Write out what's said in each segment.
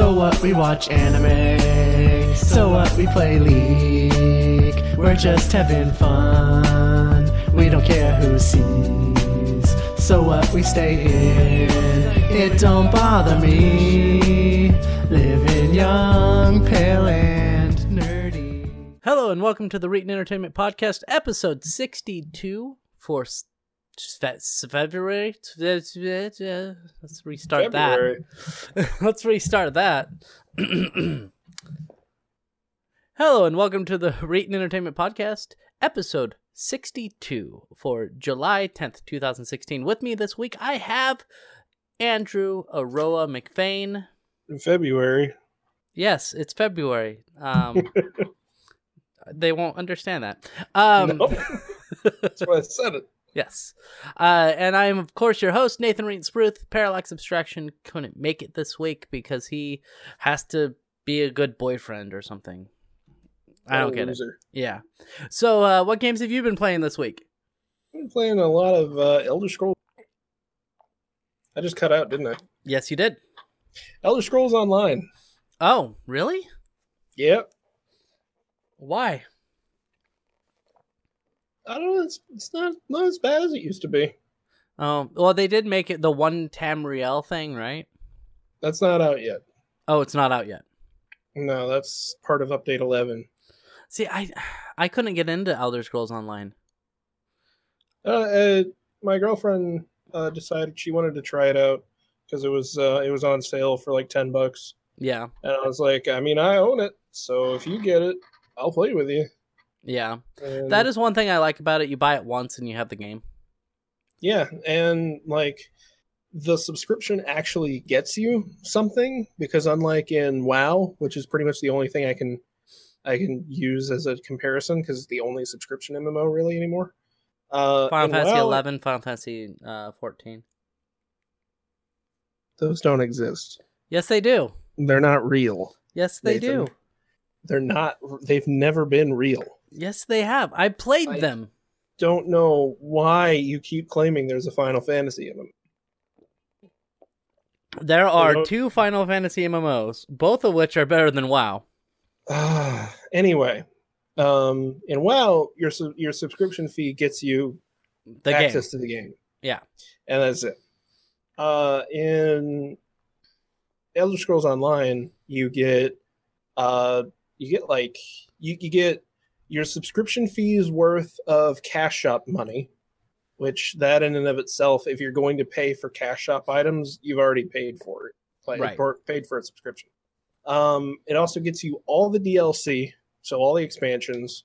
So what? We watch anime. So what? We play League. We're just having fun. We don't care who sees. So what? We stay in. It don't bother me. Living young, pale, and nerdy. Hello and welcome to the Reetin Entertainment Podcast, episode 62 for s- Fe- February. Let's restart February. that. Let's restart that. Hello and welcome to the Reetin Entertainment Podcast, episode 62 for July 10th, 2016. With me this week, I have Andrew Aroah McFain. in February. Yes, it's February. Um, they won't understand that. Um, no, that's why I said it. Yes. Uh, and I am, of course, your host, Nathan Reed Spruth. Parallax Abstraction couldn't make it this week because he has to be a good boyfriend or something. I don't What a get it. Yeah. So, uh, what games have you been playing this week? I've been playing a lot of uh, Elder Scrolls. I just cut out, didn't I? Yes, you did. Elder Scrolls Online. Oh, really? Yep. Why? I don't know. It's, it's not not as bad as it used to be. Oh, well, they did make it the one Tamriel thing, right? That's not out yet. Oh, it's not out yet. No, that's part of Update 11. See, I, I couldn't get into Elder Scrolls Online. Uh, uh, my girlfriend uh, decided she wanted to try it out because it was uh, it was on sale for like ten bucks, Yeah, and I was like, I mean, I own it, so if you get it, I'll play with you. Yeah. And- That is one thing I like about it. You buy it once and you have the game. Yeah, and like the subscription actually gets you something because unlike in WoW, which is pretty much the only thing I can I can use as a comparison because it's the only subscription MMO really anymore. Uh, Final Fantasy WoW, 11, Final Fantasy uh, 14. Those don't exist. Yes, they do. They're not real. Yes, they Nathan. do. They're not. They've never been real. Yes, they have. I played I- them. Don't know why you keep claiming there's a Final Fantasy in them. There are two Final Fantasy MMOs, both of which are better than WoW. Ah, anyway, um, in WoW, your su- your subscription fee gets you The access game. to the game. Yeah. and that's it. Uh, in Elder Scrolls Online, you get uh, you get like you, you get your subscription fees worth of cash shop money, which that in and of itself, if you're going to pay for cash shop items, you've already paid for it, like Right. paid for a subscription. Um, it also gets you all the DLC, so all the expansions,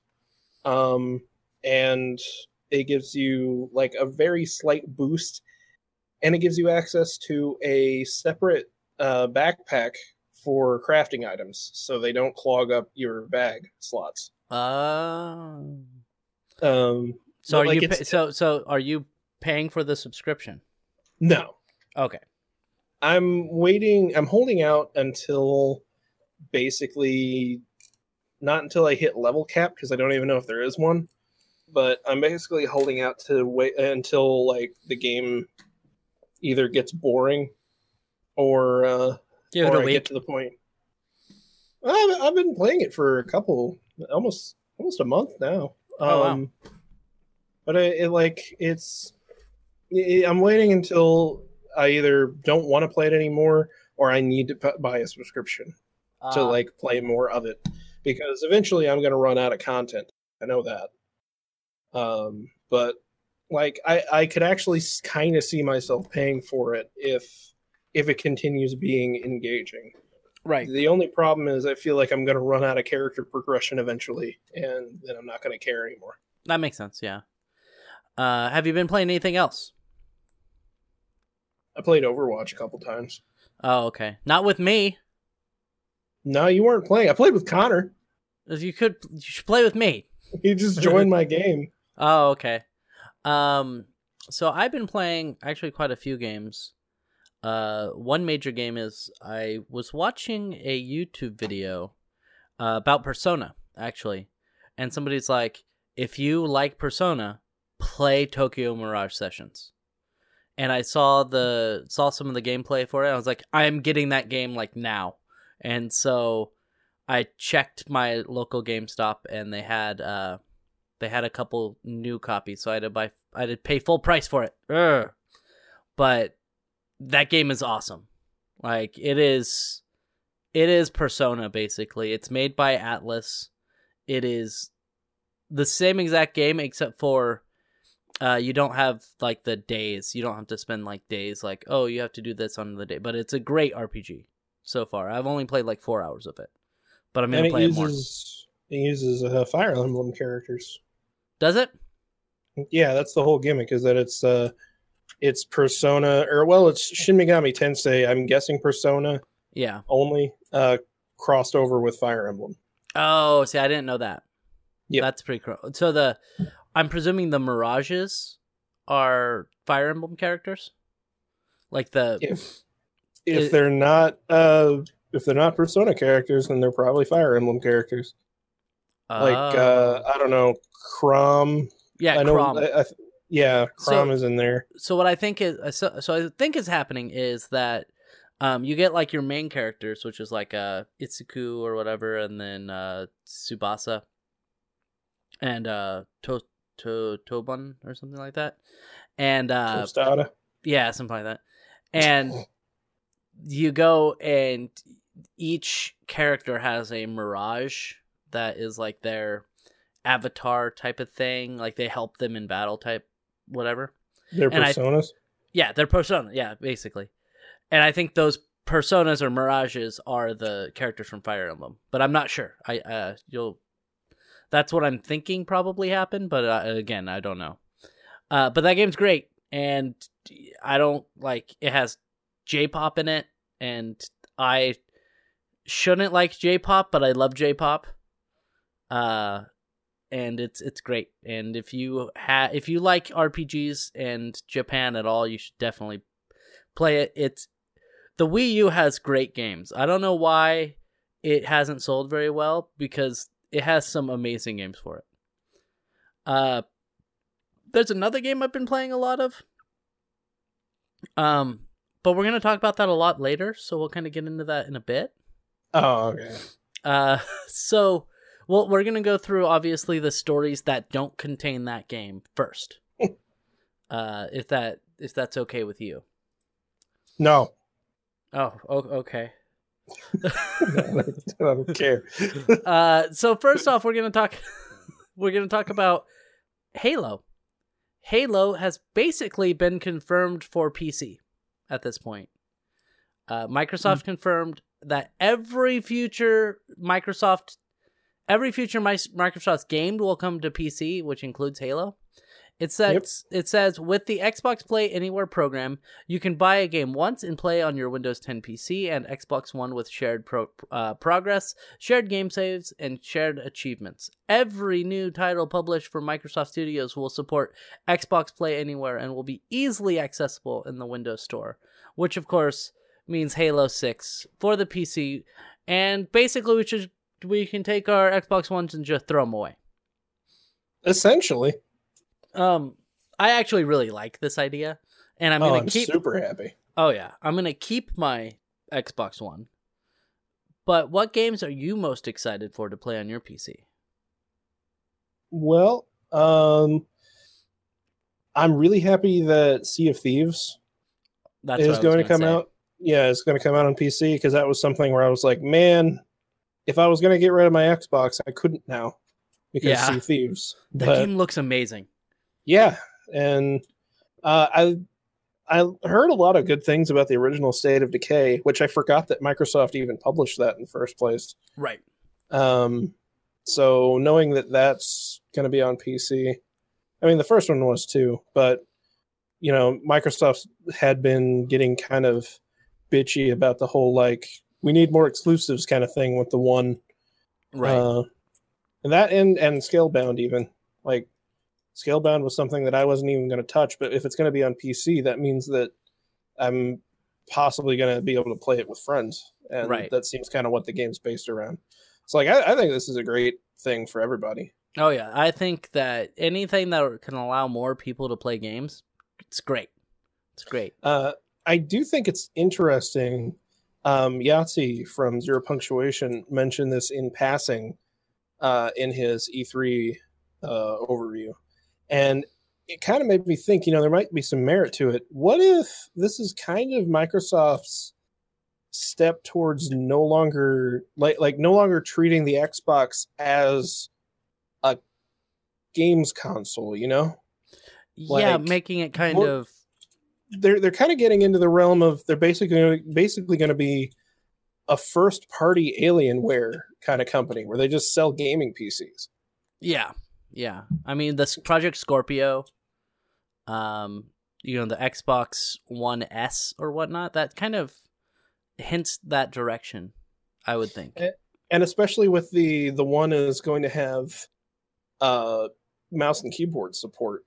um, and it gives you like a very slight boost and it gives you access to a separate uh, backpack for crafting items so they don't clog up your bag slots Uh, um, so are Like, you pa- so so are you paying for the subscription? no Okay. i'm waiting i'm holding out until basically not until i hit level cap because i don't even know if there is one but i'm basically holding out to wait until like the game either gets boring or uh Give it or a I get to the point. I've, I've been playing it for a couple, almost almost a month now. Oh, wow. Um, But it, it like it's, i I'm waiting until I either don't want to play it anymore or I need to buy a subscription to Uh, like play more of it because eventually I'm going to run out of content. I know that. Um, but like I I could actually kind of see myself paying for it if if it continues being engaging. Right. The only problem is I feel like I'm going to run out of character progression eventually and then I'm not going to care anymore. That makes sense. Yeah. Uh, have you been playing anything else? I played Overwatch a couple times. Oh, okay. Not with me. No, you weren't playing. I played with Connor. You could. You should play with me. He just joined my game. Oh, okay. Um, so I've been playing actually quite a few games. Uh, one major game is I was watching a YouTube video uh, about Persona actually, and somebody's like, "If you like Persona, play Tokyo Mirage Sessions." And I saw the saw some of the gameplay for it. I was like, "I'm getting that game like now." and so I checked my local GameStop, and they had uh, they had a couple new copies, so I had to buy, I had to pay full price for it. Ugh. But that game is awesome. Like it is, it is Persona basically. It's made by Atlus. It is the same exact game except for uh, you don't have like the days. You don't have to spend like days like, oh, you have to do this on the day. But it's a great RPG so far. I've only played like four hours of it, but I'm gonna and it play it more. uses it uses uh, Fire Emblem characters. Does it? Yeah, that's the whole gimmick. Is that it's uh, it's Persona or well, it's Shin Megami Tensei. I'm guessing Persona Yeah. only uh crossed over with Fire Emblem. Oh, see, I didn't know that. Yeah, That's pretty cool. So the, I'm presuming the Mirages are Fire Emblem characters, like the If if It- they're not uh if they're not Persona characters, then they're probably Fire Emblem characters. Like uh Oh. I don't know, Chrom. yeah, I know. Chrom. I, I, yeah, Chrom So- is in there. so what I think is uh, so, so I think is happening is that um you get like your main characters, which is like uh Itsuki or whatever, and then uh Tsubasa and uh to to Tobun or something like that, and uh Tostada. yeah, something like that, and you go and each character has a mirage that is like their avatar type of thing, like they help them in battle type whatever. They're and I- personas. Yeah, they're persona. Yeah, basically. And I think those personas or mirages are the characters from Fire Emblem, but I'm not sure. I uh you'll that's what I'm thinking probably happened, but uh, again, I don't know. Uh but that game's great and I don't like it has J-pop in it and I shouldn't like J-pop, but I love J-pop. Uh and it's it's great. And if you ha- if you like RPGs and Japan at all, you should definitely play it. It's the Wii U has great games. I don't know why it hasn't sold very well because it has some amazing games for it. Uh there's another game I've been playing a lot of. Um but we're going to talk about that a lot later, so we'll kind of get into that in a bit. Oh, okay. Uh, so, well, we're gonna go through obviously the stories that don't contain that game first. uh, if that if that's okay with you. No, Oh, okay. I don't care. Uh, so first off, we're gonna talk. we're gonna talk about Halo. Halo has basically been confirmed for PC at this point. Uh, Microsoft confirmed that every future Microsoft, every future Mi- Microsoft's game will come to PC, which includes Halo. It says it says with the Xbox Play Anywhere program, you can buy a game once and play on your Windows 10 PC and Xbox One with shared pro- uh, progress, shared game saves, and shared achievements. Every new title published for Microsoft Studios will support Xbox Play Anywhere and will be easily accessible in the Windows Store, which of course means Halo 6 for the PC. And basically, we should we can take our Xbox Ones and just throw them away. Essentially, Um, I actually really like this idea, and I'm oh, gonna I'm keep. super happy. Oh yeah, I'm gonna keep my Xbox One. But what games are you most excited for to play on your PC? Well, um, I'm really happy that Sea of Thieves That's is what I was going to come say. out. Yeah, it's going to come out on PC because that was something where I was like, man, if I was going to get rid of my Xbox, I couldn't now because Yeah. Sea Thieves. The But- game looks amazing. Yeah, and uh, I I heard a lot of good things about the original State of Decay, which I forgot that Microsoft even published that in the first place. Right. Um, so knowing that that's going to be on PC, I mean the first one was too, but you know Microsoft had been getting kind of bitchy about the whole like we need more exclusives kind of thing with the one Right. uh, and that and and Scalebound even like Scalebound was something that I wasn't even going to touch, but if it's going to be on PC, that means that I'm possibly going to be able to play it with friends, and Right. that seems kind of what the game's based around. So like I, I think this is a great thing for everybody. oh yeah, I think that anything that can allow more people to play games, it's great. It's great. Uh, I do think it's interesting Um, Yahtzee from Zero Punctuation mentioned this in passing uh, in his E3 uh, overview, and it kind of made me think. You know, there might be some merit to it. What if this is kind of Microsoft's step towards no longer like like no longer treating the Xbox as a games console? You know, yeah, making it kind what- of they're they're kind of getting into the realm of they're basically basically going to be a first party Alienware kind of company where they just sell gaming PCs. Yeah, yeah. I mean, this Project Scorpio, um, you know, the Xbox One S or whatnot. That kind of hints that direction. I would think. Eh. And especially with the the one is going to have uh mouse and keyboard support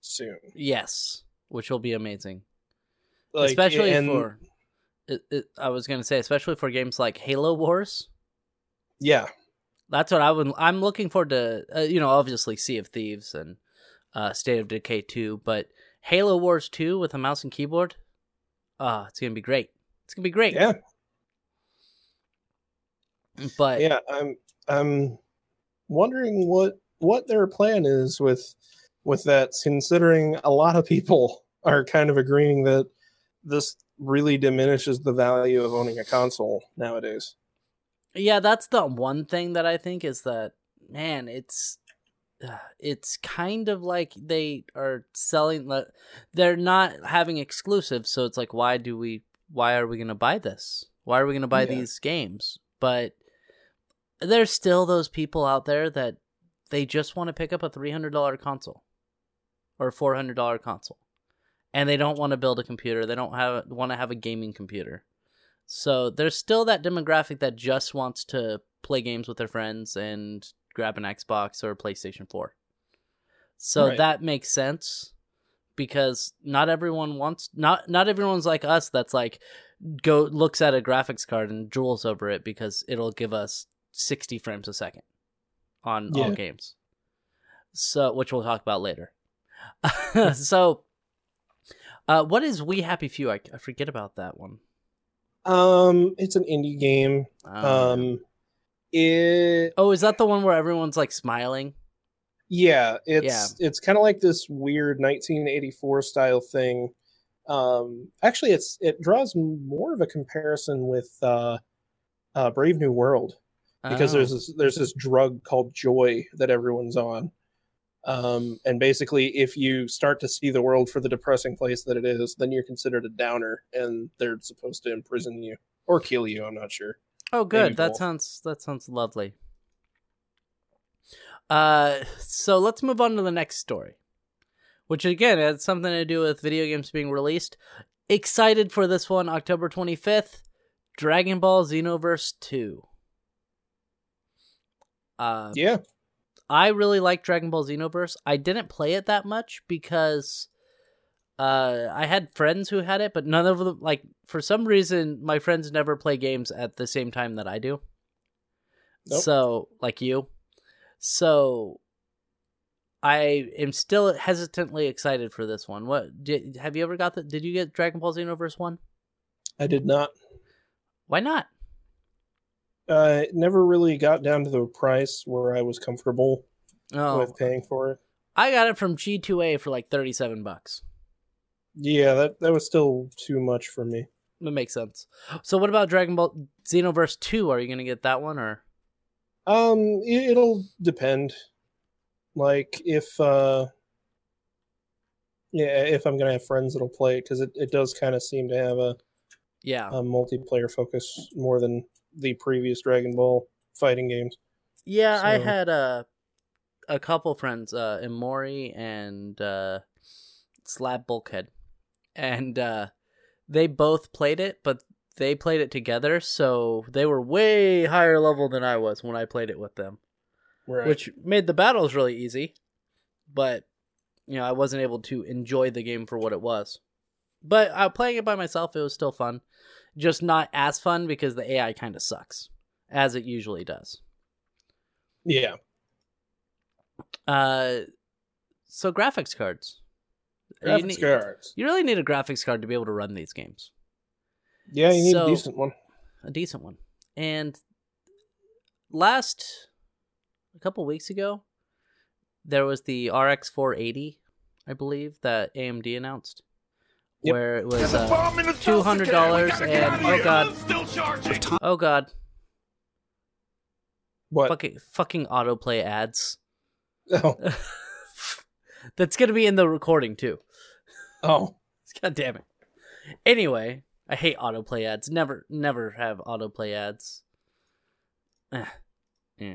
soon. Yes, which will be amazing, Like, especially and- for. It, it, I was gonna say, especially for games like Halo Wars. yeah, That's what I would. I'm looking forward to. Uh, you know, obviously Sea of Thieves and uh, State of Decay 2, but Halo Wars 2 with a mouse and keyboard. Ah, it's gonna be great. It's gonna be great. yeah, But yeah. I'm I'm wondering what what their plan is with with that, considering a lot of people are kind of agreeing that this really diminishes the value of owning a console nowadays. Yeah, that's the one thing that I think is that man, it's uh, it's kind of like they are selling the they're not having exclusives, so it's like why do we why are we going to buy this? Why are we going to buy Yeah. these games? But there's still those people out there that they just want to pick up a $300 console or a $400 console. And they don't want to build a computer. They don't have want to have a gaming computer. So there's still that demographic that just wants to play games with their friends and grab an Xbox or a PlayStation 4. So Right. that makes sense because not everyone wants not not everyone's like us that's like go looks at a graphics card and drools over it because it'll give us 60 frames a second on all games. So which we'll talk about later. so uh what is We Happy Few? I, I forget about that one. Um, it's an indie game. Um, Um, it Oh, is that the one where everyone's like smiling? yeah, it's it's kind of like this weird 1984 style thing. Um, actually, it's it draws more of a comparison with uh, uh, Brave New World because Oh. there's this, there's this drug called joy that everyone's on. Um, and basically, if you start to see the world for the depressing place that it is, then you're considered a downer, and they're supposed to imprison you or kill you. I'm not sure. Oh, good. maybe That both. sounds that sounds lovely. Uh, so let's move on to the next story, which again has something to do with video games being released. Excited for this one, October twenty fifth, Dragon Ball Xenoverse two. Uh, Yeah, I really like Dragon Ball Xenoverse. I didn't play it that much because uh I had friends who had it, but none of them like for some reason my friends never play games at the same time that I do. Nope. So, like you. So I am still hesitantly excited for this one. What did have you ever got the did you get Dragon Ball Xenoverse 1? I did not. Why not? Uh, it never really got down to the price where I was comfortable Oh, with paying for it. I got it from G2A for like 37 bucks. Yeah, that that was still too much for me. That makes sense. So what about Dragon Ball Xenoverse 2? Are you going to get that one or Um, it, it'll depend. Like if uh, yeah, if I'm gonna have friends that'll play it because it, it does kind of seem to have a, Yeah. a multiplayer focus more than the previous Dragon Ball fighting games. Yeah, I had a a couple friends, uh Imori and uh Slab Bulkhead. And uh they both played it, but they played it together, so they were way higher level than I was when I played it with them. Right. Which made the battles really easy. But you know, I wasn't able to enjoy the game for what it was. But uh, playing it by myself, it was still fun. Just not as fun because the AI kind of sucks, as it usually does. yeah. Uh, so graphics cards. You Graphics need- cards. You really need a graphics card to be able to run these games. Yeah, you need So- a decent one. a decent one. And last a couple weeks ago, there was the RX 480, I believe, that AMD announced, Yep. where it was uh, two hundred dollars and oh god, oh god, What? fucking fucking autoplay ads. Oh, That's gonna be in the recording too. oh, God damn it. Anyway, I hate autoplay ads. Never, never have autoplay ads. Eh. Eh.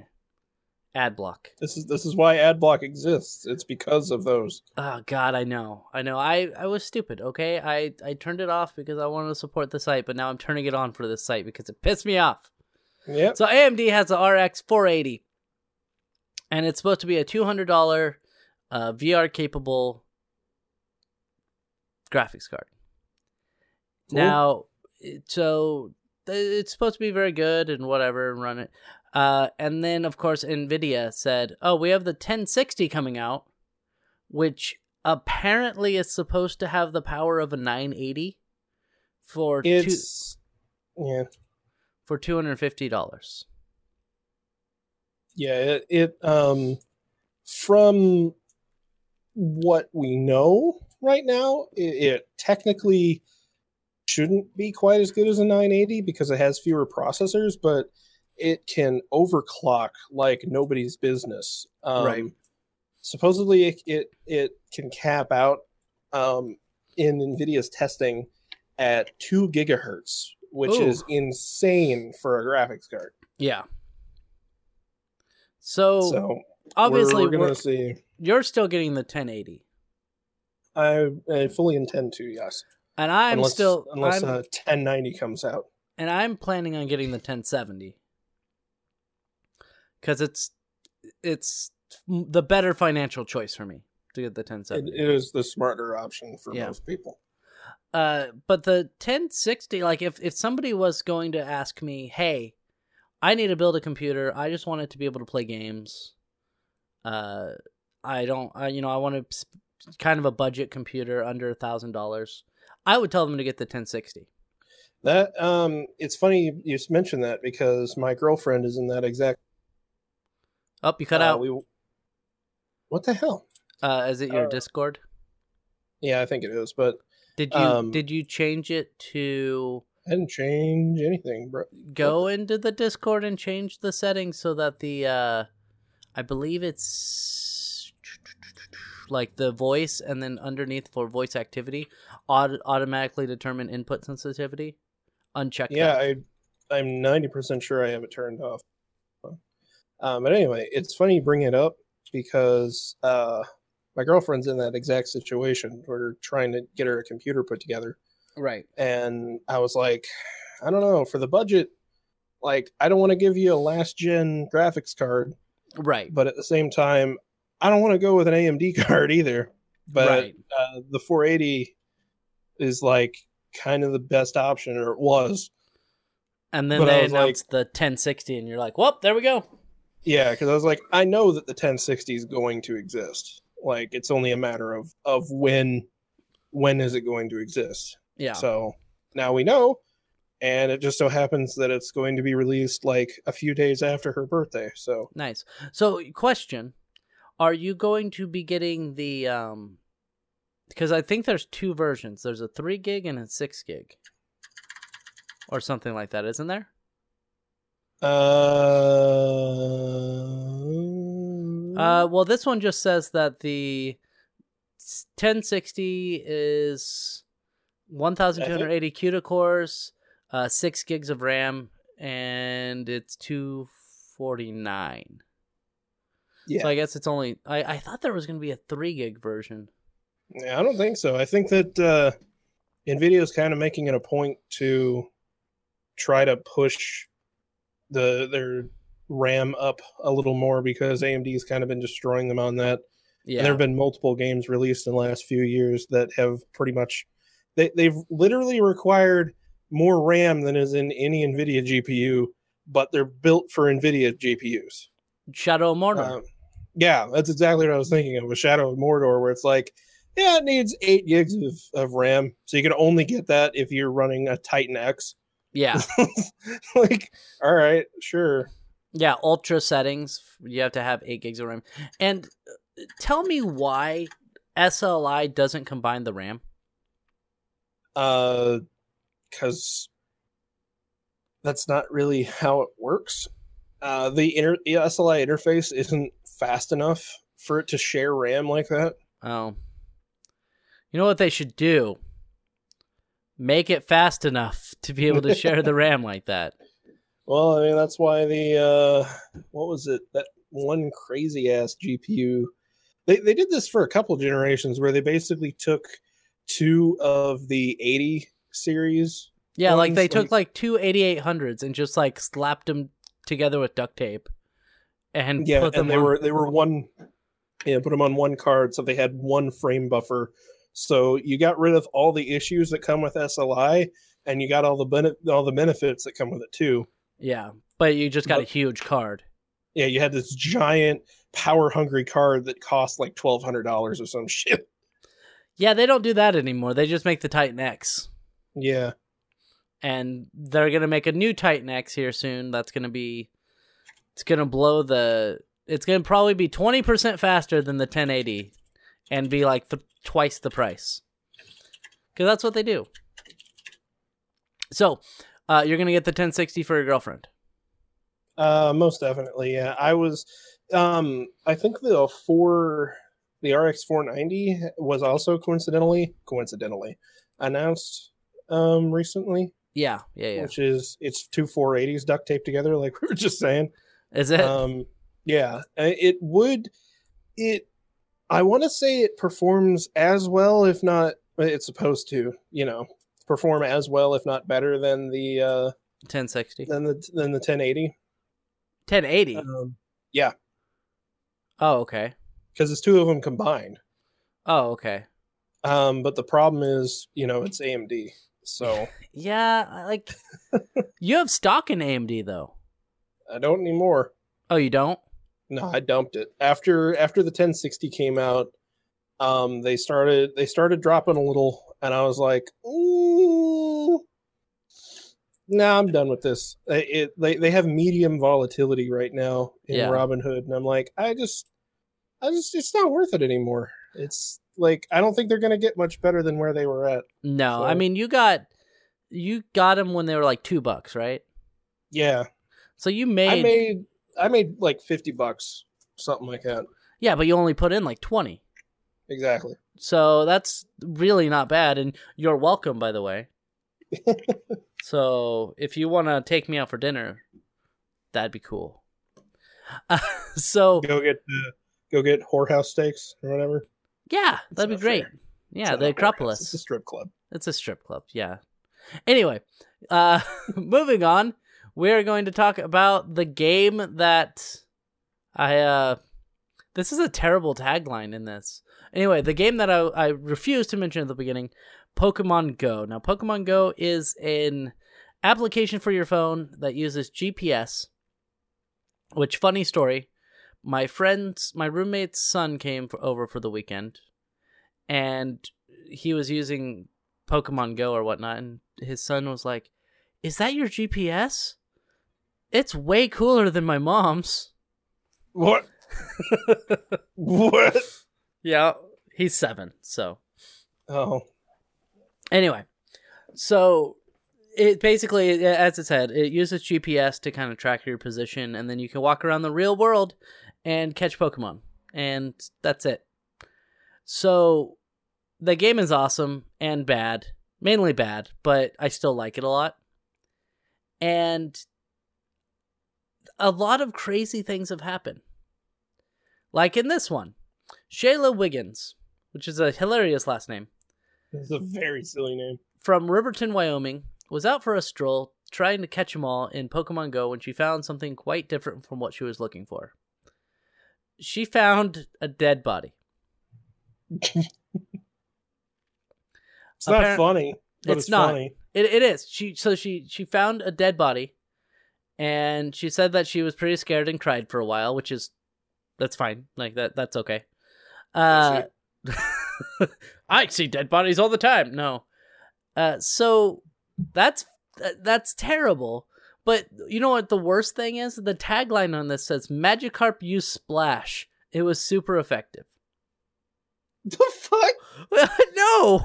Ad block. this is this is why AdBlock exists. It's because of those. Oh God, I know, I know. I I was stupid. Okay, I I turned it off because I wanted to support the site, but now I'm turning it on for this site because it pissed me off. Yep. So AMD has the RX 480, and it's supposed to be a two hundred dollar uh, VR capable graphics card. Cool. Now, so it's supposed to be very good and whatever, and run it. Uh, and then of course Nvidia said, "Oh, we have the 1060 coming out, which apparently is supposed to have the power of a 980 for two yeah, for two hundred fifty dollars." yeah. It, it um from what we know right now, it, it technically shouldn't be quite as good as a 980 because it has fewer processors, but it can overclock like nobody's business. Um, Right. Supposedly, it, it it can cap out um, in Nvidia's testing at two gigahertz, which Ooh. is insane for a graphics card. Yeah. So, so obviously, we're, we're gonna we're- see. you're still getting the 1080, I, I fully intend to, yes. and I'm unless, still unless I'm, uh, 1090 comes out. and I'm planning on getting the 1070 because it's it's the better financial choice for me to get the It, 1070. it is the smarter option for Yeah. most people. Uh, but the 1060, like if if somebody was going to ask me, hey, I need to build a computer, I just want it to be able to play games. Uh, I don't, I you know, I want to sp- kind of a budget computer under a thousand dollars. I would tell them to get the 1060. That um, it's funny you, you mentioned that because my girlfriend is in that exact. Oh, you cut uh, out. We, what the hell? Uh, is it your uh, Discord? Yeah, I think it is, but Did you um, did you change it to I didn't change anything, bro. go into the Discord and change the settings so that the uh I believe it's like the voice and then underneath for voice activity aut- automatically determine input sensitivity. Uncheck Yeah, that. I I'm ninety percent sure I have it turned off. Um, but anyway, it's funny you bring it up because uh, my girlfriend's in that exact situation. We're trying to get her a computer put together, Right. and I was like, I don't know for the budget. Like, I don't want to give you a last gen graphics card, Right. but at the same time, I don't want to go with an AMD card either. But right. uh, the 480 is like kind of the best option, or it was. And then but they was like- announced the 1060 and you're like, "Well, there we go." Yeah, because I was like, I know that the 1060 is going to exist. Like, it's only a matter of of when when is it going to exist. Yeah. So now we know, and it just so happens that it's going to be released like a few days after her birthday. So Nice. So, question: Are you going to be getting the um? Because I think there's two versions. There's a three gig and a six gig, or something like that, isn't there? Uh, Uh, well, this one just says that the 1060 is 1,280 CUDA cores, uh, six gigs of RAM, and it's 249. yeah, So I guess it's only. I, I thought there was going to be a three gig version. yeah, I don't think so. I think that uh, Nvidia is kind of making it a point to try to push the their RAM up a little more because AMD has kind of been destroying them on that. Yeah. And there have been multiple games released in the last few years that have pretty much they they've literally required more RAM than is in any NVIDIA GPU, but they're built for NVIDIA GPUs. Shadow of Mordor. Um, yeah, that's exactly what I was thinking of with Shadow of Mordor, where it's like, yeah, it needs eight gigs of, of RAM, so you can only get that if you're running a Titan X. Yeah. like, all right, sure. Yeah, ultra settings. You have to have eight gigs of RAM. And uh, tell me why SLI doesn't combine the RAM. Uh, because that's not really how it works. Uh, the inter- the SLI interface isn't fast enough for it to share RAM like that. Oh. You know what they should do? Make it fast enough to be able to share the RAM like that. Well, I mean that's why the uh, what was it that one crazy ass GPU? They they did this for a couple generations where they basically took two of the 80 series. Yeah, like they ones, took like two 8800s and just like slapped them together with duct tape and yeah, put them and they on- were they were one. Yeah, put them on one card, so they had one frame buffer. So you got rid of all the issues that come with SLI, and you got all the bene- all the benefits that come with it too. Yeah, but you just got a huge card. Yeah, you had this giant power hungry card that cost like twelve hundred dollars or some shit. Yeah, they don't do that anymore. They just make the Titan X. Yeah, and they're gonna make a new Titan X here soon. That's gonna be, it's gonna blow the. It's gonna probably be twenty percent faster than the 1080, and be like th- twice the price. Because that's what they do. So, uh, you're gonna get the 1060 for your girlfriend. uh, most definitely. Yeah, I was. Um, I think the four, the RX four ninety was also coincidentally coincidentally announced um recently. Yeah, yeah, yeah. which is it's two 480s duct taped together, like we were just saying. Is it? Um, yeah, uh, it would. It, I want to say it performs as well, if not, it's supposed to, you know, perform as well, if not better than the uh 1060, than the than the 1080. 1080. Um, oh, okay. because it's two of them combined. Oh, okay. Um, but the problem is, you know, it's AMD, so Yeah, like. you have stock in AMD though. I don't anymore. Oh, you don't? No, I dumped it after after the 1060 came out. Um, they started they started dropping a little, and I was like, "Ooh, nah, I'm done with this." It, it they they have medium volatility right now in Yeah. Robinhood, and I'm like, I just, I just, it's not worth it anymore. It's like I don't think they're gonna get much better than where they were at. No, I mean you got you got them when they were like two bucks, right? Yeah, So you made, I made I made like fifty bucks, something like that. yeah, but you only put in like twenty. Exactly. So that's really not bad, and you're welcome, by the way. so if you want to take me out for dinner, that'd be cool. Uh, so Go get uh, go get whorehouse steaks or whatever. yeah, that'd be great. fair. Yeah, It's the Acropolis. It's a strip club. It's a strip club. Yeah. Anyway, uh, moving on, we're going to talk about the game that I. uh This is a terrible tagline in this. Anyway, the game that I, I refused to mention at the beginning, Pokemon Go. Now, Pokemon Go is an application for your phone that uses GPS. Which funny story, my friend's my roommate's son came for, over for the weekend, and he was using Pokemon Go or whatnot, and his son was like, "Is that your GPS? It's way cooler than my mom's." What? what? Yeah, he's seven, so Oh, anyway, so it basically, as it said, it uses GPS to kind of track your position, and then you can walk around the real world and catch Pokemon, and that's it. So the game is awesome and bad, mainly bad, but I still like it a lot. And a lot of crazy things have happened. Like in this one, Shayla Wiggins, which is a hilarious last name it's a very silly name. from Riverton, Wyoming, was out for a stroll trying to catch 'em all in Pokemon Go when she found something quite different from what she was looking for. She found a dead body. It's not funny, It's it's, not. funny. It it is. She so she she found a dead body and she said that she was pretty scared and cried for a while, which is that's fine. Like that that's okay. Uh I see dead bodies all the time. No. Uh so that's that's terrible. But you know what the worst thing is? The tagline on this says Magikarp use splash. It was super effective. The fuck? no.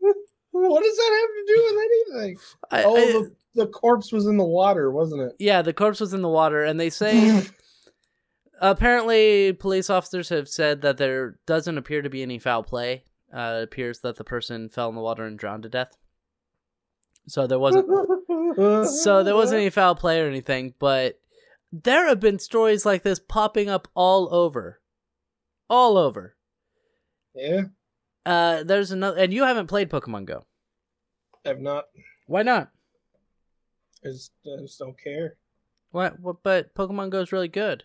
What does that have to do with anything? I, Oh, I- the, the corpse was in the water, wasn't it? yeah, the corpse was in the water, and they say apparently police officers have said that there doesn't appear to be any foul play. Uh, it appears that the person fell in the water and drowned to death. So there wasn't so there wasn't any foul play or anything, but there have been stories like this popping up all over. All over. Yeah, Uh there's another and you haven't played Pokemon Go. I've not. Why not? I just, I just don't care. What, what but Pokemon Go is really good.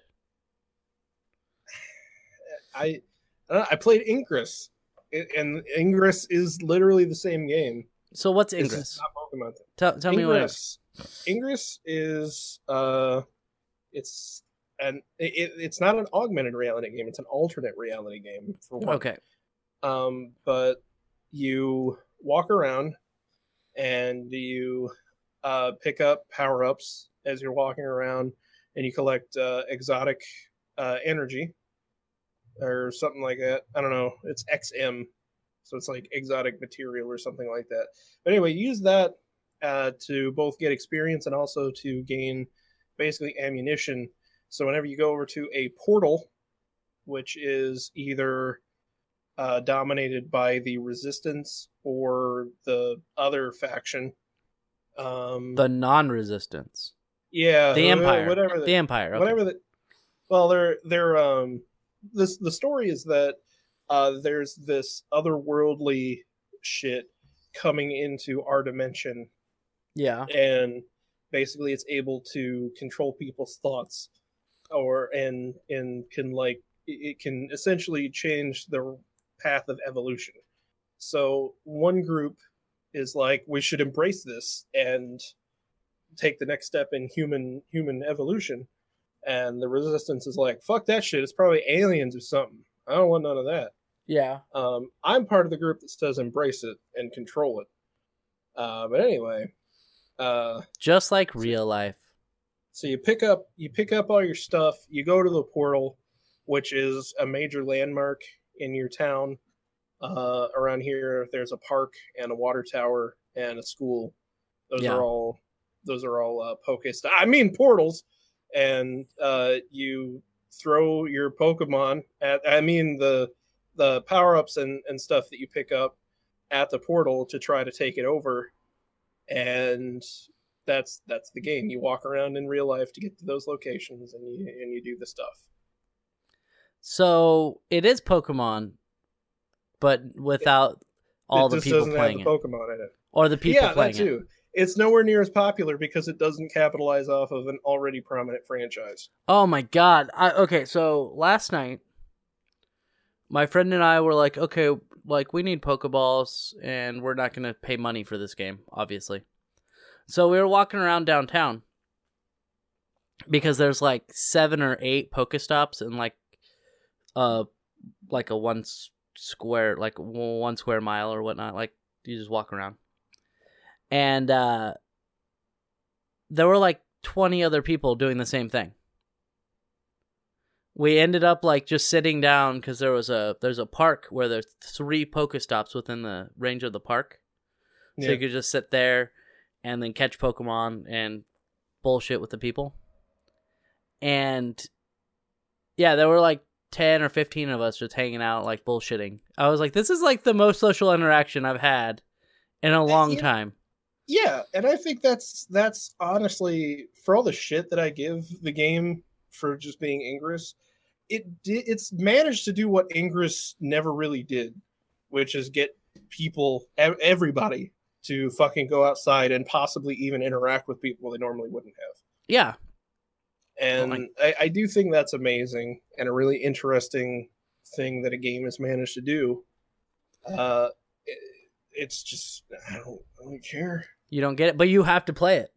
I I, know, I played Ingress, and Ingress is literally the same game. So what's Ingress? Pokemon. Tell, tell me what. Ingress. Ingress is uh, it's an it, it's not an augmented reality game. It's an alternate reality game for one. Okay. Um, but you walk around and you uh, pick up power ups as you're walking around, and you collect uh, exotic uh, energy or something like that. I don't know. It's XM, so it's like exotic material or something like that. But anyway, use that uh, to both get experience and also to gain basically ammunition. So whenever you go over to a portal, which is either uh, dominated by the resistance or the other faction. Um, The non-resistance. yeah, The uh, Empire. whatever The Empire. Okay. whatever the well they're they're um this the story is that uh there's this otherworldly shit coming into our dimension Yeah. and basically it's able to control people's thoughts or and and can like it can essentially change the path of evolution so one group is like we should embrace this and take the next step in human human evolution and the resistance is like fuck that shit it's probably aliens or something i don't want none of that Yeah. um, I'm part of the group that says embrace it and control it. Uh, but anyway, uh, Just like real life. so you pick up you pick up all your stuff. You go to the portal, which is a major landmark in your town. Uh, around here, there's a park and a water tower and a school. Those Yeah. are all those are all uh, Pokest. I mean portals, and uh, you throw your Pokemon at. I mean the the power ups and and stuff that you pick up at the portal to try to take it over, and that's that's the game. You walk around in real life to get to those locations, and you and you do the stuff. So it is Pokemon, but without all it the people doesn't playing have it, the Pokemon in it. or the people yeah, playing that too. It's nowhere near as popular because it doesn't capitalize off of an already prominent franchise. Oh my god! I, okay, so last night, my friend and I were like, okay, like we need Pokeballs, and we're not gonna pay money for this game, obviously. So we were walking around downtown because there's like seven or eight Pokestops and like, uh, like a one square, like one square mile or whatnot. Like you just walk around, and uh, there were like twenty other people doing the same thing. We ended up like just sitting down because there was a there's a park where there's three Pokestops within the range of the park, so Yeah. you could just sit there and then catch Pokemon and bullshit with the people. And yeah, there were like 10 or 15 of us just hanging out, like bullshitting. I was like, this is like the most social interaction I've had in a long yeah. time. Yeah, and I think that's that's honestly for all the shit that I give the game for just being Ingress, it it's managed to do what Ingress never really did, which is get people everybody to fucking go outside and possibly even interact with people they normally wouldn't have. Yeah. And my- I, I do think that's amazing and a really interesting thing that a game has managed to do. Uh, it, it's just I don't, I don't care. You don't get it, but you have to play it.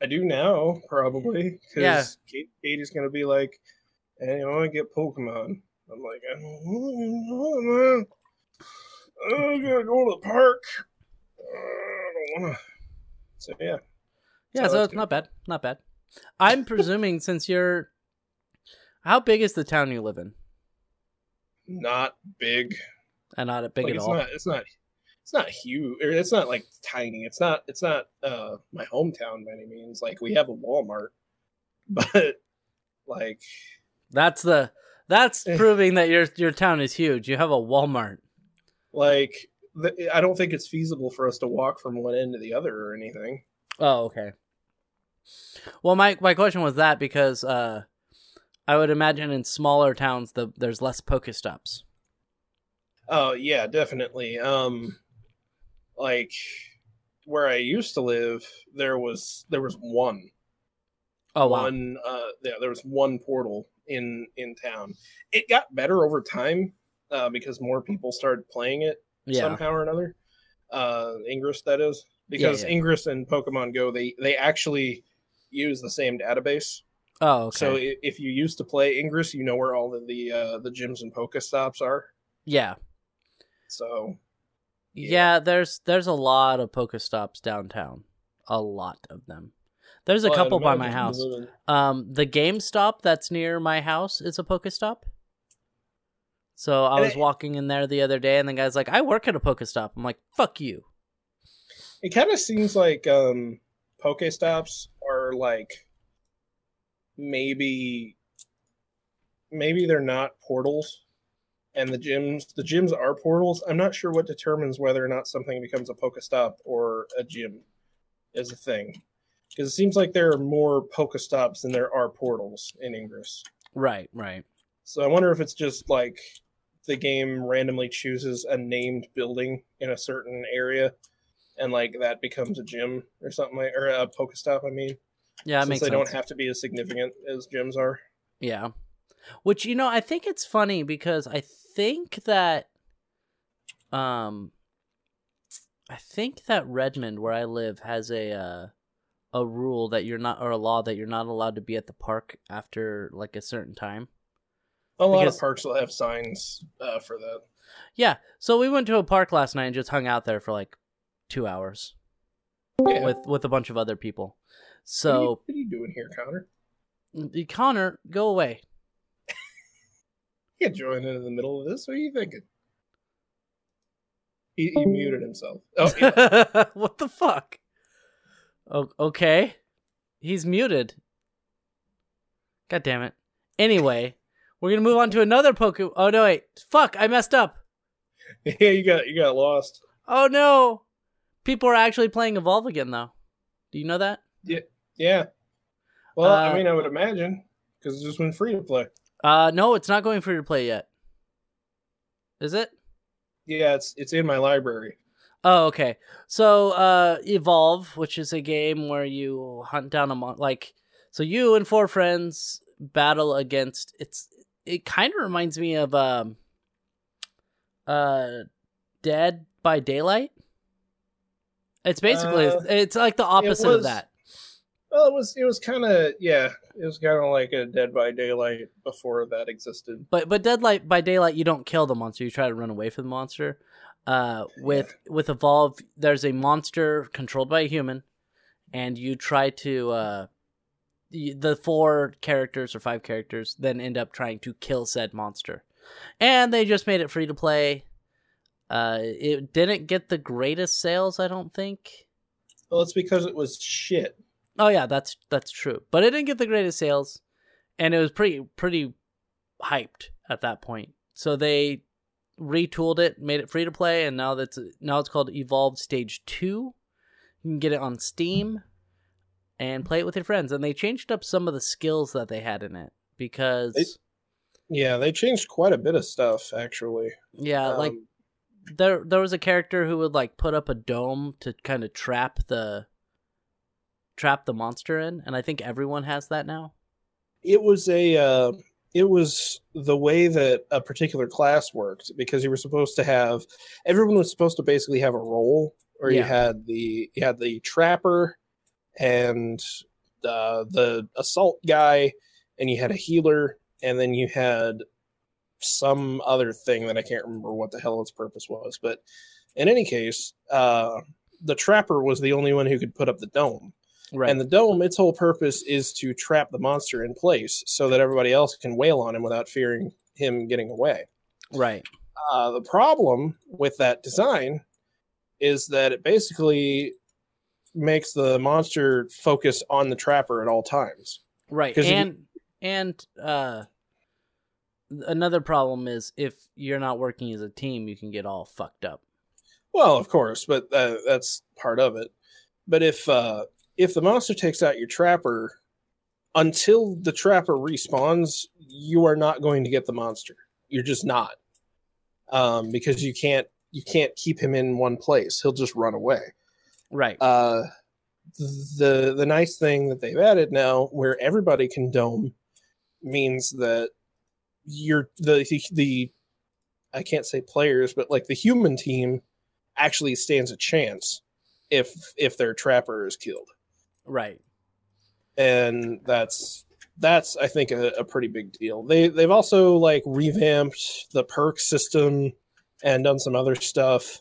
I do now, probably, because Yeah. Kate, Katie's gonna be like, "Hey, I want to get Pokemon." I'm like, "I don't know, man. I'm gonna go to the park. I don't want to." So yeah, Yeah, So so it's not bad. Not bad. I'm presuming since you're how big is the town you live in? not big. And not a big like, at it's all. not. It's not. It's not huge. Or it's not like tiny. It's not. It's not uh my hometown by any means. Like we have a Walmart, but like That's the that's Eh. proving that your your town is huge. You have a Walmart. like I don't think it's feasible for us to walk from one end to the other or anything. Oh, okay. Well, my my question was that because uh, I would imagine in smaller towns the there's less Pokestops. Oh yeah, definitely. Um, like where I used to live, there was there was one Oh wow. one uh yeah, there was one portal in in town. It got better over time uh because more people started playing it Yeah. somehow or another. Uh Ingress that is. Because yeah. Ingress and Pokemon Go they they actually use the same database. Oh, okay. So if you used to play Ingress, you know where all of the uh the gyms and Pokestops are. yeah. So yeah. Yeah. there's there's a lot of Pokestops downtown. A lot of them. There's a Well, couple by my house. Um, the GameStop that's near my house is a Pokestop. So I And was it- walking in there the other day, and the guy's like, "I work at a Pokestop." I'm like, "Fuck you." It kind of seems like um Pokestops are like maybe maybe they're not portals and the gyms the gyms are portals. I'm not sure what determines whether or not something becomes a Pokestop or a gym is a thing. Because it seems like there are more Pokestops than there are portals in Ingress. Right, right. So I wonder if it's just like the game randomly chooses a named building in a certain area, and like that becomes a gym or something like, or a Pokestop. I mean, Yeah, since they sense. don't have to be as significant as gyms are. Yeah. Which you know, I think it's funny because I think that um I think that Redmond where I live has a uh a rule that you're not or a law that you're not allowed to be at the park after like a certain time. A lot Because- of parks will have signs uh, for that. Yeah. So we went to a park last night and just hung out there for like 2 hours Yeah. with with a bunch of other people. What, are you, So, what are you doing here, Connor? Connor, go away. You can't join in in the middle of this. What are you thinking? He, he um, muted himself. Oh, yeah. what the fuck? Oh, okay. He's muted. God damn it. Anyway, we're gonna move on to another Pokemon. Oh no, wait. Fuck, I messed up. yeah, you got you got lost. Oh no. People are actually playing Evolve again though. Do you know that? Yeah. Yeah. Well, Uh, I mean, I would imagine because it just went free to play. Uh no, it's not going free to play yet. Is it? Yeah, it's it's in my library. Oh, okay. So, uh, Evolve, which is a game where you hunt down a mon- like, so you and four friends battle against. It's it kind of reminds me of um, uh, Dead by Daylight. It's basically Uh, it's like the opposite of was- that. Well, it was it was kind of yeah, it was kind of like a Dead by Daylight before that existed. But but Dead Light by Daylight, you don't kill the monster. You try to run away from the monster. Uh, with with Evolve, there's a monster controlled by a human, and you try to uh, the four characters or five characters then end up trying to kill said monster, and they just made it free to play. Uh, it didn't get the greatest sales, I don't think. Well, it's because it was shit. Oh yeah, that's that's true. But it didn't get the greatest sales, and it was pretty pretty hyped at that point. So they retooled it, made it free to play, and now that's now it's called Evolve Stage Two. You can get it on Steam and play it with your friends. And they changed up some of the skills that they had in it because They- Yeah, they changed quite a bit of stuff actually. yeah, like Um, there there was a character who would like put up a dome to kind of trap the trap the monster in, and I think everyone has that now. it was a uh, it was the way that a particular class worked because you were supposed to have everyone was supposed to basically have a role or you had the you had the trapper and uh, the assault guy and you had a healer and then you had some other thing that I can't remember what the hell its purpose was but in any case uh, the trapper was the only one who could put up the dome. Right. And the dome, its whole purpose is to trap the monster in place so that everybody else can wail on him without fearing him getting away. right. Uh, the problem with that design is that it basically makes the monster focus on the trapper at all times. Right. if you- And and uh another problem is if you're not working as a team, you can get all fucked up. Well, of course, but uh, that's part of it. But if uh, if the monster takes out your trapper, until the trapper respawns, you are not going to get the monster. You're just not, um, because you can't you can't keep him in one place. He'll just run away. Right. Uh, the the nice thing that they've added now, where everybody can dome, means that you're the the I can't say players, but like the human team actually stands a chance if if their trapper is killed, right. and that's that's I think a, a pretty big deal. They they've also like revamped the perk system and done some other stuff,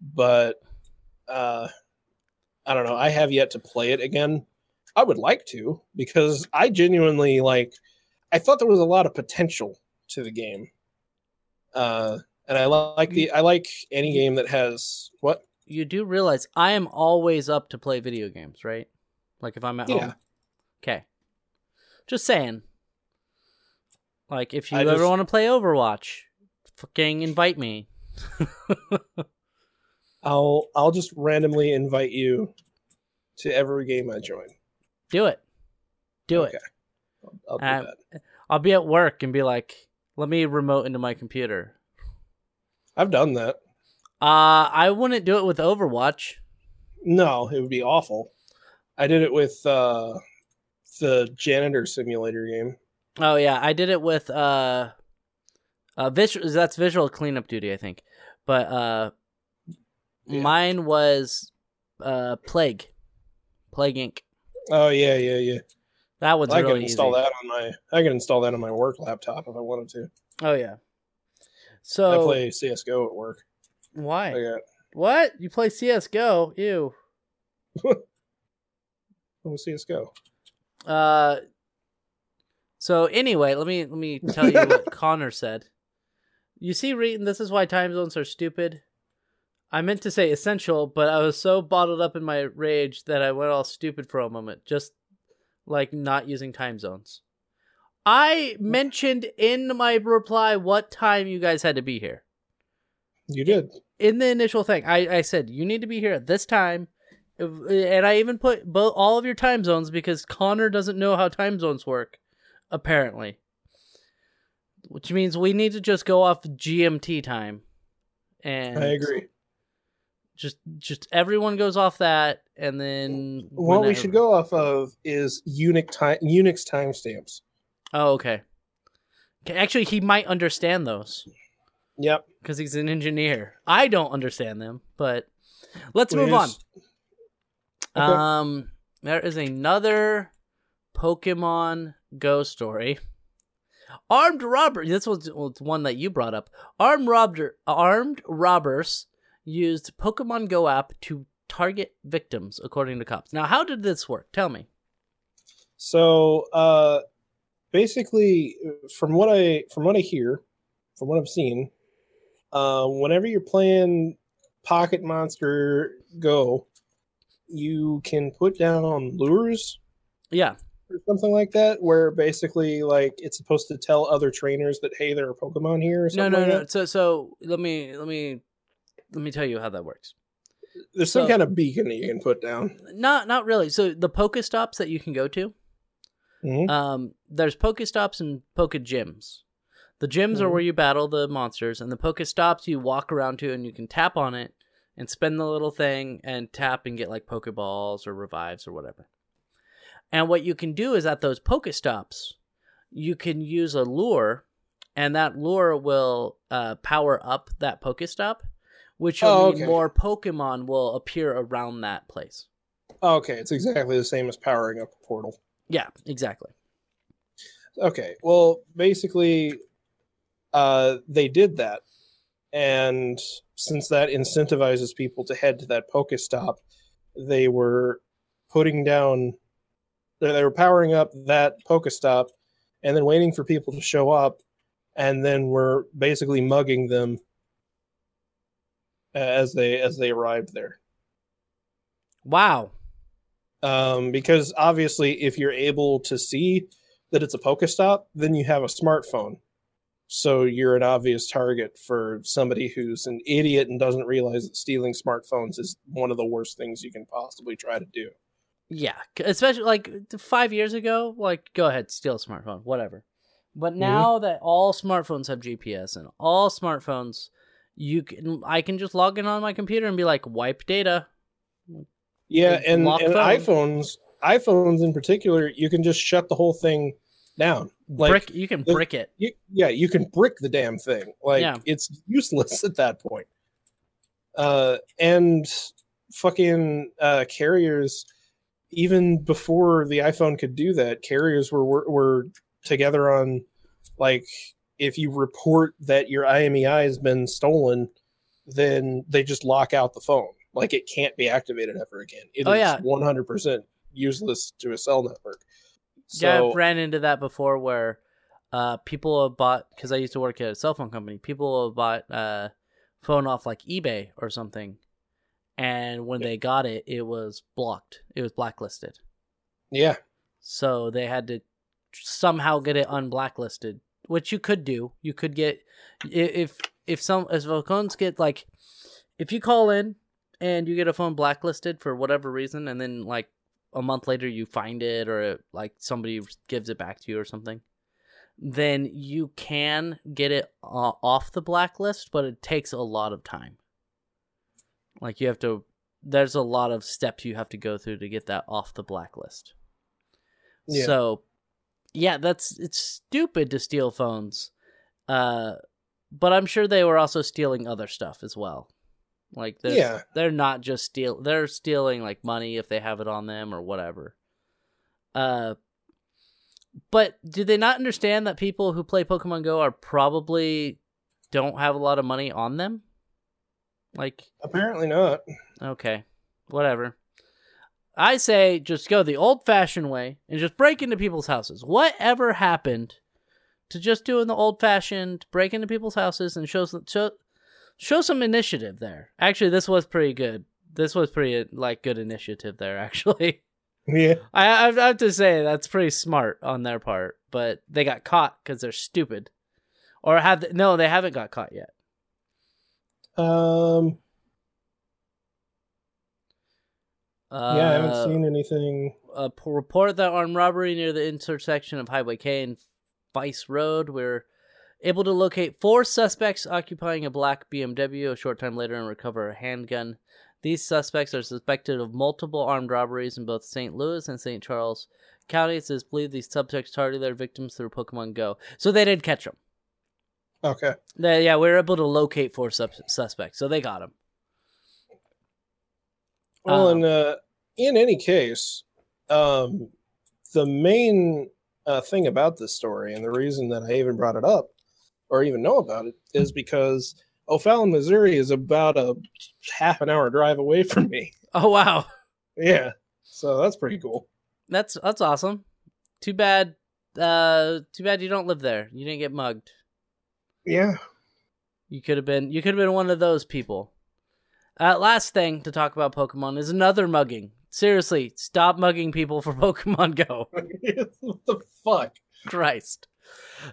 but uh, I don't know. I have yet to play it again. I would like to because I genuinely like. I thought there was a lot of potential to the game, uh, and I like the I like any game that has what You do realize I am always up to play video games, right? Like if I'm at Yeah. home. Okay. Just saying. Like if you I ever just- want to play Overwatch, fucking invite me. I'll I'll just randomly invite you to every game I join. Do it. Do it. Okay. I'll do Uh, that. I'll be at work and be like, let me remote into my computer. I've done that. Uh, I wouldn't do it with Overwatch. No, it would be awful. I did it with uh, the janitor simulator game. Oh yeah, I did it with uh, uh, visual. That's visual cleanup duty, I think. But uh, Yeah. mine was uh, Plague, Plague Inc. Oh yeah, yeah, yeah. That one's I really can install easy. that on my I can install that on my work laptop if I wanted to. Oh yeah. So I play CS:GO at work. why? What you play CS:GO? Ew. oh, CS:GO. Uh. So anyway, let me let me tell you what Connor said. You see, Reetin, this is why time zones are stupid. I meant to say essential, but I was so bottled up in my rage that I went all stupid for a moment, just like not using time zones. I mentioned in my reply what time you guys had to be here. You did. in the initial thing, I, I said you need to be here at this time, and I even put both all of your time zones because Connor doesn't know how time zones work, apparently. Which means we need to just go off GMT time, and I agree. Just just everyone goes off that, and then What we should go off of is Unix time Unix timestamps. Oh, okay. Actually, he might understand those. Yep. because he's an engineer. I don't understand them, but let's We move on. Okay. Um, there is another Pokemon Go story. Armed robber. This was, was one that you brought up. Armed robber. Armed robbers used Pokemon Go app to target victims, according to cops. Now, how did this work? Tell me. So uh, basically, from what I from what I hear, from what I've seen, uh, whenever you're playing Pocket Monster Go, you can put down lures Yeah. or something like that, where basically like it's supposed to tell other trainers that hey, there are Pokemon here. Or No, something no, like no. that. So, so let me, let me, let me tell you how that works. There's some So- kind of beacon that you can put down. Not, not really. So the Pokestops that you can go to, Mhm. Um, there's Pokestops and Poke Gyms. The gyms are Mhm. where you battle the monsters, and the Pokestops you walk around to, and you can tap on it and spin the little thing and tap and get like Pokeballs or revives or whatever. And what you can do is at those Pokestops, you can use a lure, and that lure will uh, power up that Pokestop, which will Oh, mean more Pokemon will appear around that place. Okay, it's exactly the same as powering up a portal. Yeah, exactly. Okay, well, basically, uh, they did that, and since that incentivizes people to head to that Pokestop, they were putting down, they were powering up that Pokestop, and then waiting for people to show up, and then were basically mugging them as they as they arrived there. Wow. um, because obviously if you're able to see that it's a Pokestop, then you have a smartphone. So you're an obvious target for somebody who's an idiot and doesn't realize that stealing smartphones is one of the worst things you can possibly try to do. Yeah, especially like five years ago, like go ahead, steal a smartphone, whatever. But mm-hmm. now that all smartphones have GPS and all smartphones, you can I can just log in on my computer and be like wipe data. Yeah, and, and iPhones, iPhones in particular, you can just shut the whole thing down. Like, brick, you can the- brick it. you, yeah, you can brick the damn thing. Like Yeah. it's useless at that point. Uh, and fucking uh, carriers, even before the iPhone could do that, carriers were were, were together on like if you report that your IMEI has been stolen, then they just lock out the phone. Like it can't be activated ever again. It is Oh, yeah. one hundred percent useless to a cell network. Yeah, I've ran into that before where uh, people have bought because I used to work at a cell phone company. People have bought uh, phone off like eBay or something, and when Yeah. they got it, it was blocked. It was blacklisted. yeah, So they had to somehow get it unblacklisted, which you could do. You could get if if some if phones get like if you call in and you get a phone blacklisted for whatever reason, and then like a month later you find it or it, like somebody gives it back to you or something, then you can get it uh, off the blacklist, but it takes a lot of time. Like you have to there's a lot of steps you have to go through to get that off the blacklist. Yeah. So, yeah, that's it's stupid to steal phones. Uh, but I'm sure they were also stealing other stuff as well. Like, there's, Yeah. they're not just steal. They're stealing like money if they have it on them or whatever. Uh, but do they not understand that people who play Pokemon Go are probably don't have a lot of money on them? Like, apparently not. Okay, whatever. I say just go the old fashioned way and just break into people's houses. Whatever happened to just doing the old fashioned break into people's houses and show some, show, show some initiative there? Actually, this was pretty good. This was pretty like good initiative there. Actually, Yeah. I I have to say that's pretty smart on their part. But they got caught because they're stupid, or have they, no? They haven't got caught yet. Um. Uh, yeah, I haven't seen anything. A report that armed robbery near the intersection of Highway K and Feise Road. We're able to locate four suspects occupying a black BMW a short time later and recover a handgun. These suspects are suspected of multiple armed robberies in both St. Louis and St. Charles counties. It is believed these suspects targeted their victims through Pokemon Go. So they did catch them. Okay. They, yeah, we were able to locate four sus- suspects, so they got them. Well, Um, in uh, in any case, um, the main uh, thing about this story and the reason that I even brought it up or even know about it is because O'Fallon, Missouri, is about a half an hour drive away from me. Oh wow, Yeah, so that's pretty cool. that's that's awesome. Too bad, uh, too bad you don't live there. You didn't get mugged. Yeah. You could have been you could have been one of those people. Uh, last thing to talk about Pokemon is another mugging. Seriously, stop mugging people for Pokemon Go. what the fuck? Christ.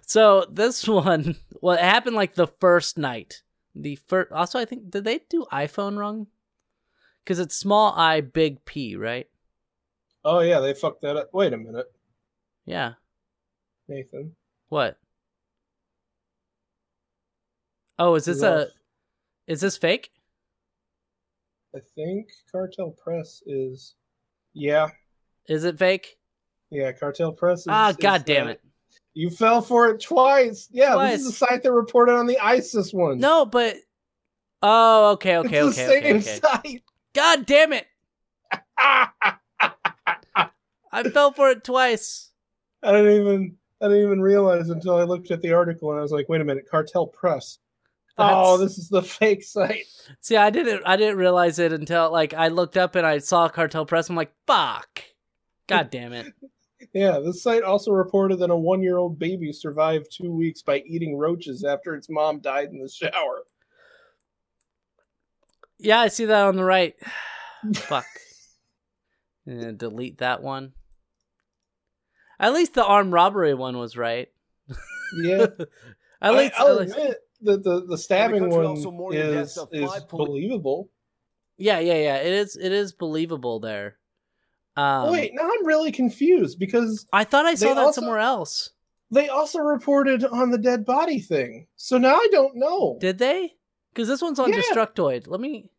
So this one, well, it happened like the first night. The first. Also, I think did they do iPhone wrong? Because it's small I, big P, right? Oh yeah, they fucked that up. Wait a minute, Yeah. Nathan. What? Oh, is this a? Is this fake? I think Cartel Press is. Yeah, Is it fake? yeah. Cartel Press. Is, Ah, god damn it! You fell for it twice. Yeah, Twice. this is the site that reported on the ISIS one. No, but. Oh, okay, okay, it's okay, the okay, same okay. site. God damn it! I fell for it twice. I didn't even I didn't even realize until I looked at the article and I was like, wait a minute, Cartel Press. Oh, this is the fake site. See, I didn't I didn't realize it until like I looked up and I saw Cartel Press. I'm like, fuck. God damn it. Yeah, the site also reported that a one-year-old baby survived two weeks by eating roaches after its mom died in the shower. Yeah, I see that on the right. Fuck. And delete that one. At least the armed robbery one was right. Yeah, At least, I, will at least- admit that the the stabbing country one also mourning is deaths is believable. yeah, yeah, yeah. It is. It is believable there. Um, Wait, now I'm really confused because I thought I saw that also- somewhere else. they also reported on the dead body thing. So now I don't know. Did they? Because this one's on Yeah. Destructoid. Let me.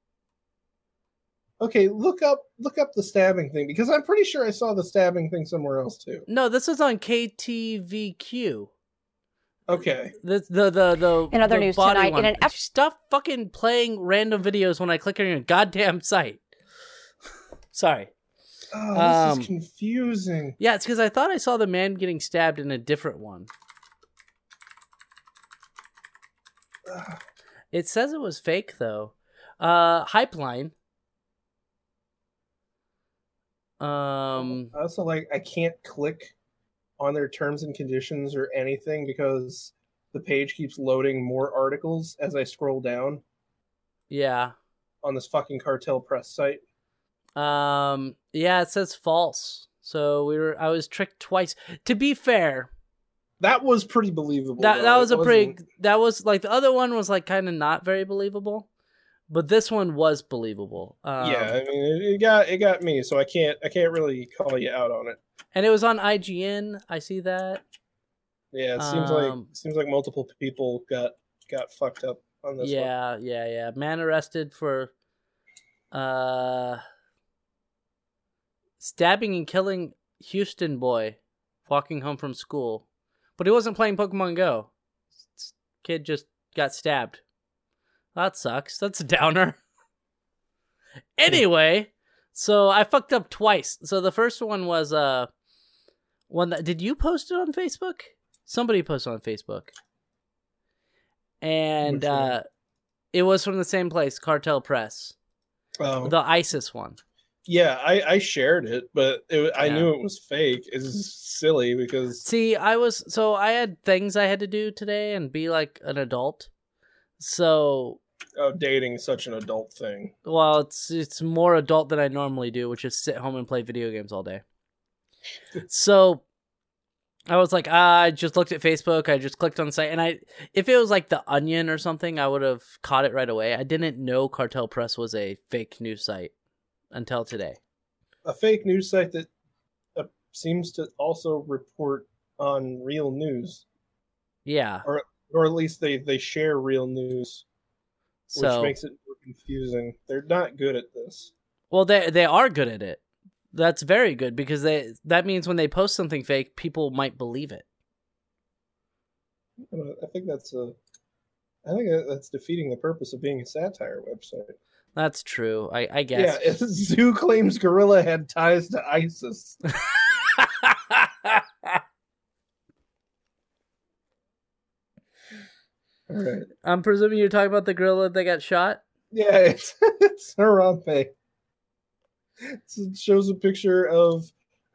Okay, look up look up the stabbing thing because I'm pretty sure I saw the stabbing thing somewhere else too. No, this is on KTVQ. Okay. The the the the In other the news body tonight, in an eff- Stop fucking playing random videos when I click on your goddamn site. Sorry. Oh, this Um, is confusing. Yeah, it's because I thought I saw the man getting stabbed in a different one. Ugh. It says it was fake though. Uh, hype line. Um, I also like I can't click on their terms and conditions or anything because the page keeps loading more articles as I scroll down yeah. on this fucking cartel press site. Um, yeah, it says false. So we were. I was tricked twice. To be fair, That was pretty believable. that though. that It was a pretty. wasn't- That was like the other one was like kind of not very believable, but this one was believable. Um, yeah, I mean it, it got it got me, so I can't I can't really call you out on it. and it was on IGN. I see that. Yeah, it seems Um, like seems like multiple people got got fucked up on this one. yeah, yeah, yeah. Man arrested for uh stabbing and killing Houston boy walking home from school. But he wasn't playing Pokemon Go. Kid just got stabbed. That sucks. That's a downer. anyway, so I fucked up twice. So the first one was uh one that did you post it on Facebook? Somebody posted on Facebook. And uh it was from the same place, Cartel Press. Oh. The ISIS one. Yeah, I, I shared it, but it, I Yeah. knew it was fake. It's silly because See, I was so I had things I had to do today and be like an adult. So, oh, dating is such an adult thing. well, it's it's more adult than I normally do, which is sit home and play video games all day. so, I was like, ah, I just looked at Facebook. I just clicked on the site, and I, if it was like the Onion or something, I would have caught it right away. I didn't know Cartel Press was a fake news site until today. A fake news site that uh, seems to also report on real news, Yeah. or or at least they they share real news, which So, makes it more confusing. They're not good at this. Well, they they are good at it. That's very good because they that means when they post something fake, people might believe it. Uh, I think that's a. I think that's defeating the purpose of being a satire website. That's true. I I guess. Yeah, Zoo claims Gorilla had ties to ISIS. All right. I'm presuming you're talking about the gorilla that got shot. Yeah, it's, it's Harambe. It shows a picture of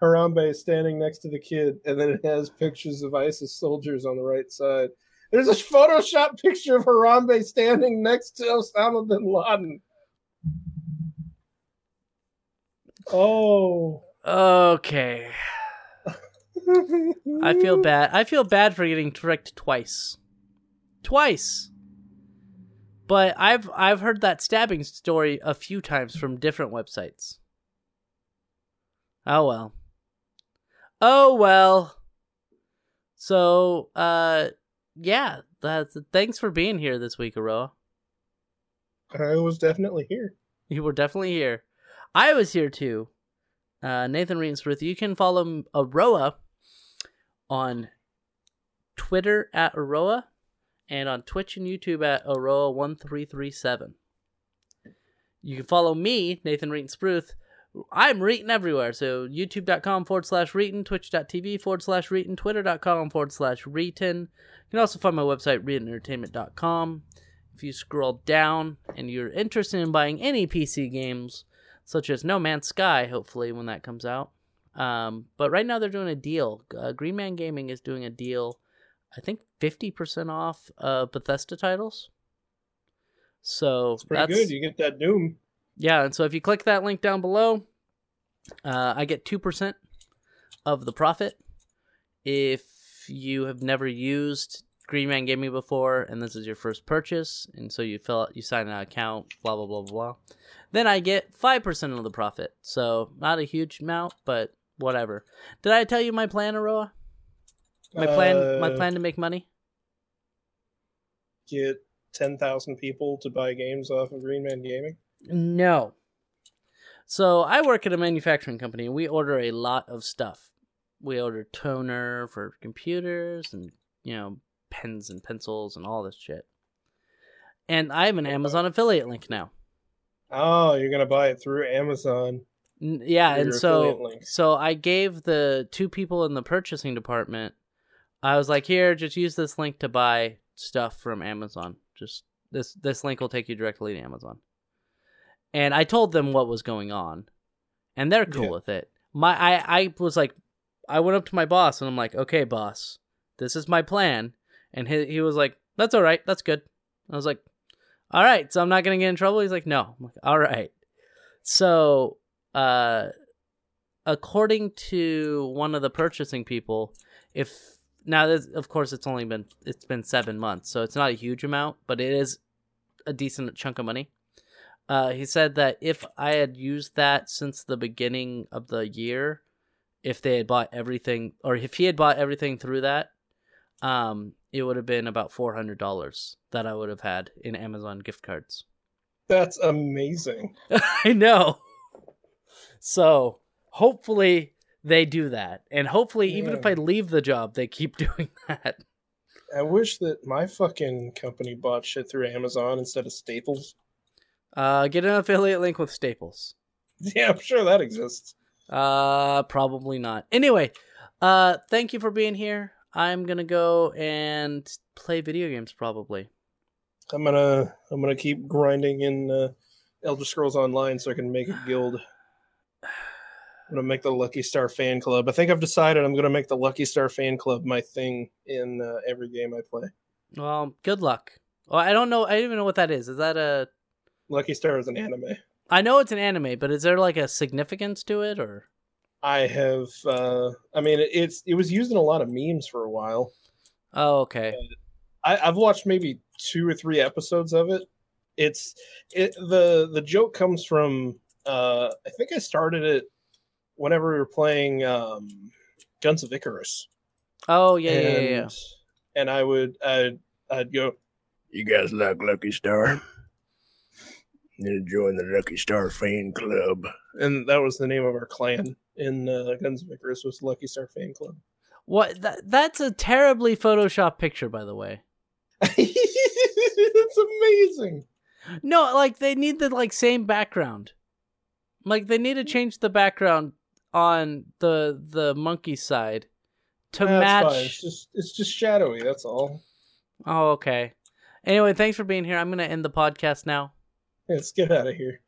Harambe standing next to the kid, and then it has pictures of ISIS soldiers on the right side. There's a Photoshop picture of Harambe standing next to Osama bin Laden. Oh. Okay. I feel bad. I feel bad for getting tricked twice. Twice. But I've I've heard that stabbing story a few times from different websites. Oh well. Oh well. So, uh yeah, that's thanks for being here this week, Aroah. I was definitely here. You were definitely here. I was here too. Uh, Nathan Reensworth. You can follow Aroah on Twitter at Aroah and on Twitch and YouTube at Aroa1337. You can follow me, Nathan Reetensbruth. I'm Reetin everywhere. So youtube.com forward slash Reetin, twitch.tv forward slash Reetin, twitter.com forward slash Reetin. You can also find my website, reetinentertainment.com. if you scroll down and you're interested in buying any PC games, such as No Man's Sky, hopefully when that comes out. Um, but right now they're doing a deal. Uh, Green Man Gaming is doing a deal, I think 50% off uh, Bethesda titles. So It's pretty that's good. You get that Doom. yeah, and so if you click that link down below, uh, I get 2% of the profit. If you have never used Green Man Gaming before and this is your first purchase, and so you fill out, you sign an account, blah, blah, blah, blah, blah. then I get 5% of the profit. So not a huge amount, but whatever. Did I tell you my plan, Aroah? My plan, my Uh, plan to make money? Get ten thousand people to buy games off of Green Man Gaming. No. So I work at a manufacturing company and we order a lot of stuff. We order toner for computers and, you know, pens and pencils and all this shit. And I have an Amazon affiliate link now. Oh, you're gonna buy it through Amazon. N- Yeah, and so so I gave the two people in the purchasing department I was like, "Here, just use this link to buy stuff from Amazon. Just this this link will take you directly to Amazon." And I told them what was going on, and they're cool Yeah. with it. My I I was like, I went up to my boss and I'm like, "Okay, boss, this is my plan." And he he was like, "That's all right. That's good." I was like, "All right, so I'm not gonna get in trouble." He's like, "No." I'm like, "All right." So, uh, according to one of the purchasing people, if now this, of course it's only been it's been seven months, so it's not a huge amount, but it is a decent chunk of money. Uh, he said that if I had used that since the beginning of the year, if they had bought everything, or if he had bought everything through that, um, it would have been about four hundred dollars that I would have had in Amazon gift cards. That's amazing. I know. So hopefully they do that, and hopefully even if I leave the job, they keep doing that. I wish that my fucking company bought shit through Amazon instead of Staples. Uh, get an affiliate link with Staples. Yeah, I'm sure that exists. Uh, probably not. Anyway, uh, thank you for being here. I'm gonna go and play video games probably. I'm gonna I'm gonna keep grinding in uh, Elder Scrolls Online so I can make a guild. I'm gonna make the Lucky Star fan club. I think I've decided I'm gonna make the Lucky Star fan club my thing in uh, every game I play. Well, good luck. Well, I don't know. I don't even know what that is. Is that a? Lucky Star is an anime. I know it's an anime, but is there like a significance to it, or? I have. Uh, I mean, it's it was used in a lot of memes for a while. Oh, okay. I, I've watched maybe two or three episodes of it. It's it the the joke comes from. Uh, I think I started it whenever we were playing um, Guns of Icarus. Oh, yeah, yeah, and, yeah, yeah. and I would I'd, I'd go. You guys like Lucky Star? You join the Lucky Star fan club, and that was the name of our clan in uh, Guns of Icarus was Lucky Star fan club. What? That, that's a terribly photoshopped picture, by the way. That's amazing. No, like they need the like same background. Like they need to change the background on the the monkey side to match. It's just it's just shadowy. That's all. Oh, okay. Anyway, thanks for being here. I'm gonna end the podcast now. Let's get out of here.